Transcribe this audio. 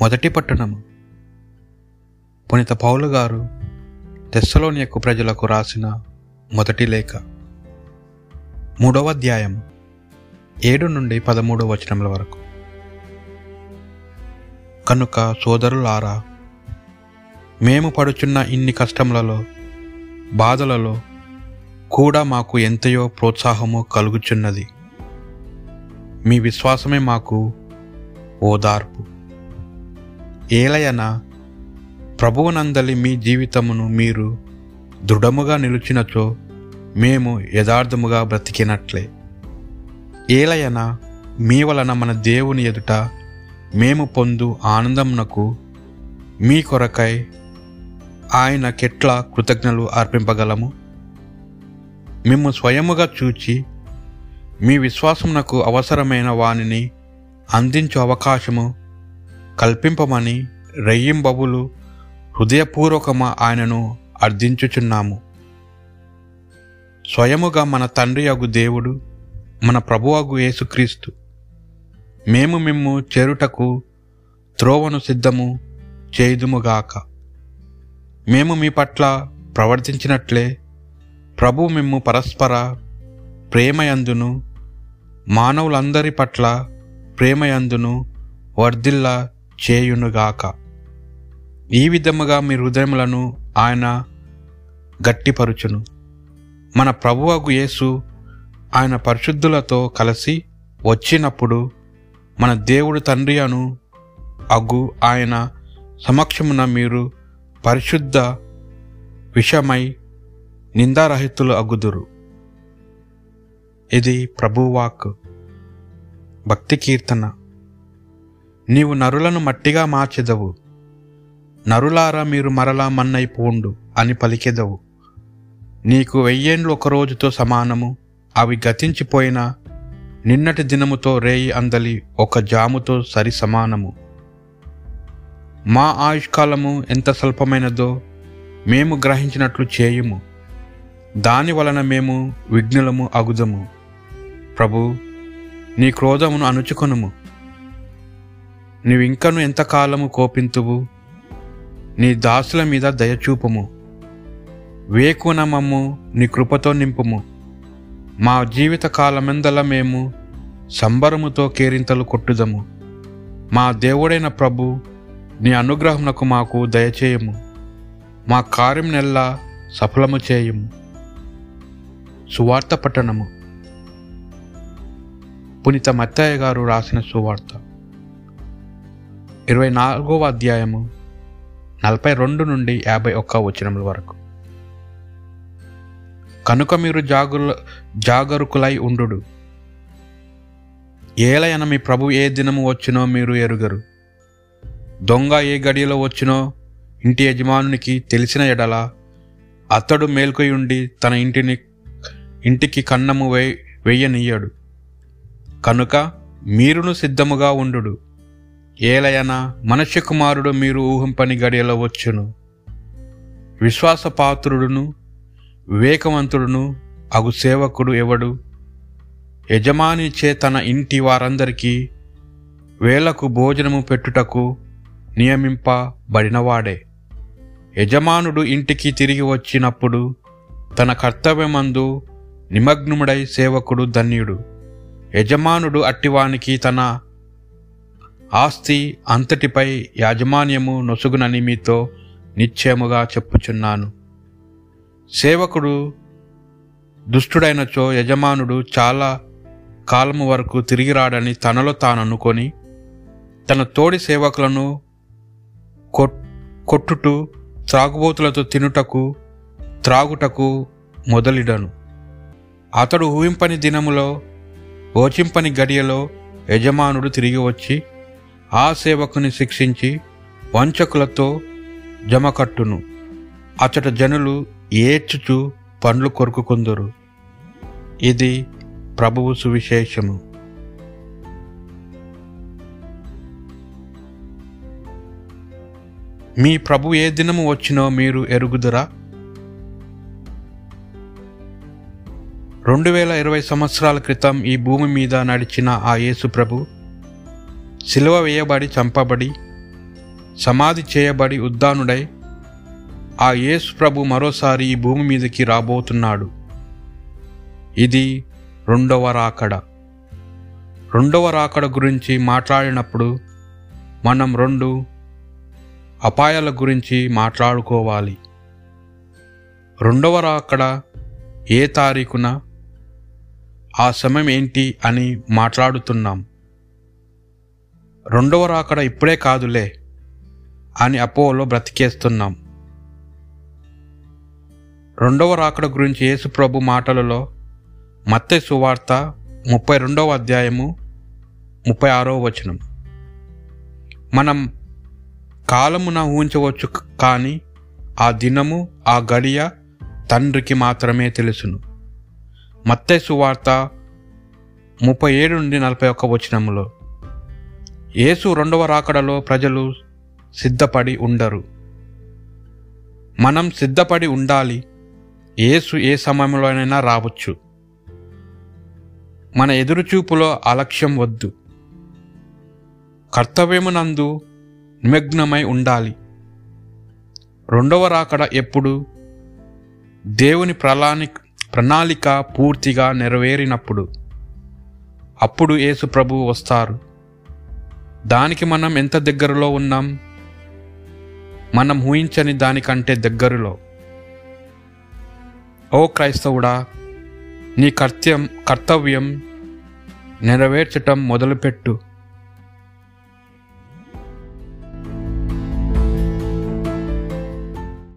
మొదటి పట్టణము. పునిత పౌలు గారు తెస్సలోనియకు ప్రజలకు రాసిన మొదటి లేఖ. మూడవ అధ్యాయం ఏడు నుండి పదమూడవ వచనముల వరకు. కనుక సోదరులారా మేము పడుచున్న ఇన్ని కష్టములలో బాధలలో కూడా మాకు ఎంతయో ప్రోత్సాహము కలుగుచున్నది. మీ విశ్వాసమే మాకు ఓదార్పు ఏలయన ప్రభువునందలి మీ జీవితమును మీరు దృఢముగా నిలిచినచో మేము యథార్థముగా బ్రతికినట్లే. ఏలయన మీ వలన మన దేవుని ఎదుట మేము పొందు ఆనందమునకు మీ కొరకై ఆయన కెట్ల కృతజ్ఞలు అర్పింపగలము? మేము స్వయముగా చూచి మీ విశ్వాసమునకు అవసరమైన వానిని అందించు అవకాశము కల్పింపమని రెయ్యింబబులు హృదయపూర్వకమ ఆయనను అర్థించుచున్నాము స్వయముగా మన తండ్రి అగు దేవుడు మన ప్రభువగు యేసుక్రీస్తు మేము మిమ్ము చేరుటకు త్రోవను సిద్ధము చేయుదుముగాక. మేము మీ పట్ల ప్రవర్తించినట్లే ప్రభు మిమ్ము పరస్పర ప్రేమయందును మానవులందరి పట్ల ప్రేమయందును వర్ధిల్లా చేయునుగాక. ఈ విధముగా మీ హృదయములను ఆయన గట్టిపరుచును. మన ప్రభువగు యేసు ఆయన పరిశుద్ధులతో కలిసి వచ్చినప్పుడు మన దేవుడు తండ్రి అను అగు ఆయన సమక్షమున మీరు పరిశుద్ధ విషమై నిందారహితులు అగుదురు. ఇది ప్రభువాక్. భక్తి కీర్తన. నీవు నరులను మట్టిగా మార్చెదవు. నరులారా మీరు మరలా మన్నైపోండు అని పలికెదవు. నీకు వెయ్యేండ్లు ఒక రోజుతో సమానము అవి గతించిపోయిన నిన్నటి దినముతో రేయి అందలి ఒక జాముతో సరి సమానము. మా ఆయుష్కాలము ఎంత స్వల్పమైనదో మేము గ్రహించినట్లు చేయుము. దాని వలన మేము విఘ్నులము అగుదము. ప్రభు నీ క్రోధమును అణుచుకొనుము. నీవింకను ఎంతకాలము కోపింతువు? నీ దాసుల మీద దయచూపుము వేకునమము నీ కృపతో నింపుము. మా జీవిత కాలమెందల మేము సంబరముతో కేరింతలు కొట్టుదము. మా దేవుడైన ప్రభు నీ అనుగ్రహమునకు మాకు దయచేయము. మా కార్యం నెల్లా సఫలము చేయము. సువార్త పట్టణము. పునీత మత్తయ్య గారు రాసిన సువార్త. ఇరవై నాలుగవ అధ్యాయము నలభై రెండు నుండి యాభై ఒక్క వచనముల వరకు. కనుక మీరు జాగుల జాగరుకులై ఉండు ఏలయన మీ ప్రభు ఏ దినము వచ్చినో మీరు ఎరుగరు. దొంగ ఏ గడియలో వచ్చినో ఇంటి యజమానునికి తెలిసిన ఎడల అతడు మేల్కొయుండి తన ఇంటిని ఇంటికి కన్నము వే వెయ్యనీయడు కనుక మీరును సిద్ధముగా ఉండు ఏలయన మనుష్య కుమారుడు మీరు ఊహింపని గడియలో వచ్చును. విశ్వాసపాత్రుడును వివేకవంతుడును అగు సేవకుడు ఎవడు? యజమానిచే తన ఇంటి వారందరికీ వేలకు భోజనము పెట్టుటకు నియమింపబడినవాడే. యజమానుడు ఇంటికి తిరిగి వచ్చినప్పుడు తన కర్తవ్యమందు నిమగ్నముడై సేవకుడు ధన్యుడు. యజమానుడు అట్టివానికి తన ఆస్తి అంతటిపై యాజమాన్యము నొసుగునని మీతో నిశ్చయముగా చెప్పుచున్నాను. సేవకుడు దుష్టుడైనచో యజమానుడు చాలా కాలము వరకు తిరిగి రాడని తనలో తాను అనుకొని తన తోడి సేవకులను కొట్టుటు త్రాగుబోతులతో తినుటకు త్రాగుటకు మొదలిడను. అతడు ఊహింపని దినములో ఓచింపని గడియలో యజమానుడు తిరిగి వచ్చి ఆ సేవకుని శిక్షించి వంచకులతో జమకట్టును. అచట జనులు ఏడ్చుచు పండ్లు కొరుకుకుందరు. ఇది ప్రభువు సువిశేషము. మీ ప్రభు ఏ దినము వచ్చినో మీరు ఎరుగుదురా? రెండు వేల ఇరవై సంవత్సరాల క్రితం ఈ భూమి మీద నడిచిన ఆ యేసు ప్రభు సిలువ వేయబడి చంపబడి సమాధి చేయబడి ఉద్దానుడై ఆ యేసు ప్రభు మరోసారి ఈ భూమి మీదకి రాబోతున్నాడు. ఇది రెండవ రాకడ. రెండవ రాకడ గురించి మాట్లాడినప్పుడు మనం రెండు అపాయాల గురించి మాట్లాడుకోవాలి. రెండవ రాకడ ఏ తారీఖున ఆ సమయం ఏంటి అని మాట్లాడుతున్నాం. రెండవ రాకడ ఇప్పుడే కాదులే అని అపోలో బ్రతికేస్తున్నాం. రెండవ రాకడ గురించి యేసుప్రభు మాటలలో మత్తయి సువార్త ముప్పై రెండవ అధ్యాయము ముప్పై ఆరవ వచనం. మనం కాలమున ఊహించవచ్చు కానీ ఆ దినము ఆ గడియ తండ్రికి మాత్రమే తెలుసును. మత్తే సువార్త ముప్పై ఏడు నుండి నలభై ఒక్క వచనములో. యేసు రెండవ రాకడలో ప్రజలు సిద్ధపడి ఉండరు. మనం సిద్ధపడి ఉండాలి. యేసు ఏ సమయంలోనైనా రావచ్చు. మన ఎదురుచూపులో అలక్ష్యం వద్దు. కర్తవ్యమునందు నిమగ్నమై ఉండాలి. రెండవ రాకడ ఎప్పుడు? దేవుని ప్రణాళిక ప్రణాళిక పూర్తిగా నెరవేరినప్పుడు. అప్పుడు యేసు ప్రభు వస్తారు. దానికి మనం ఎంత దగ్గరలో ఉన్నాం? మనం ఊహించని దానికంటే దగ్గరలో. ఓ క్రైస్తవుడా నీ కర్త్యం కర్తవ్యం నెరవేర్చటం మొదలుపెట్టు.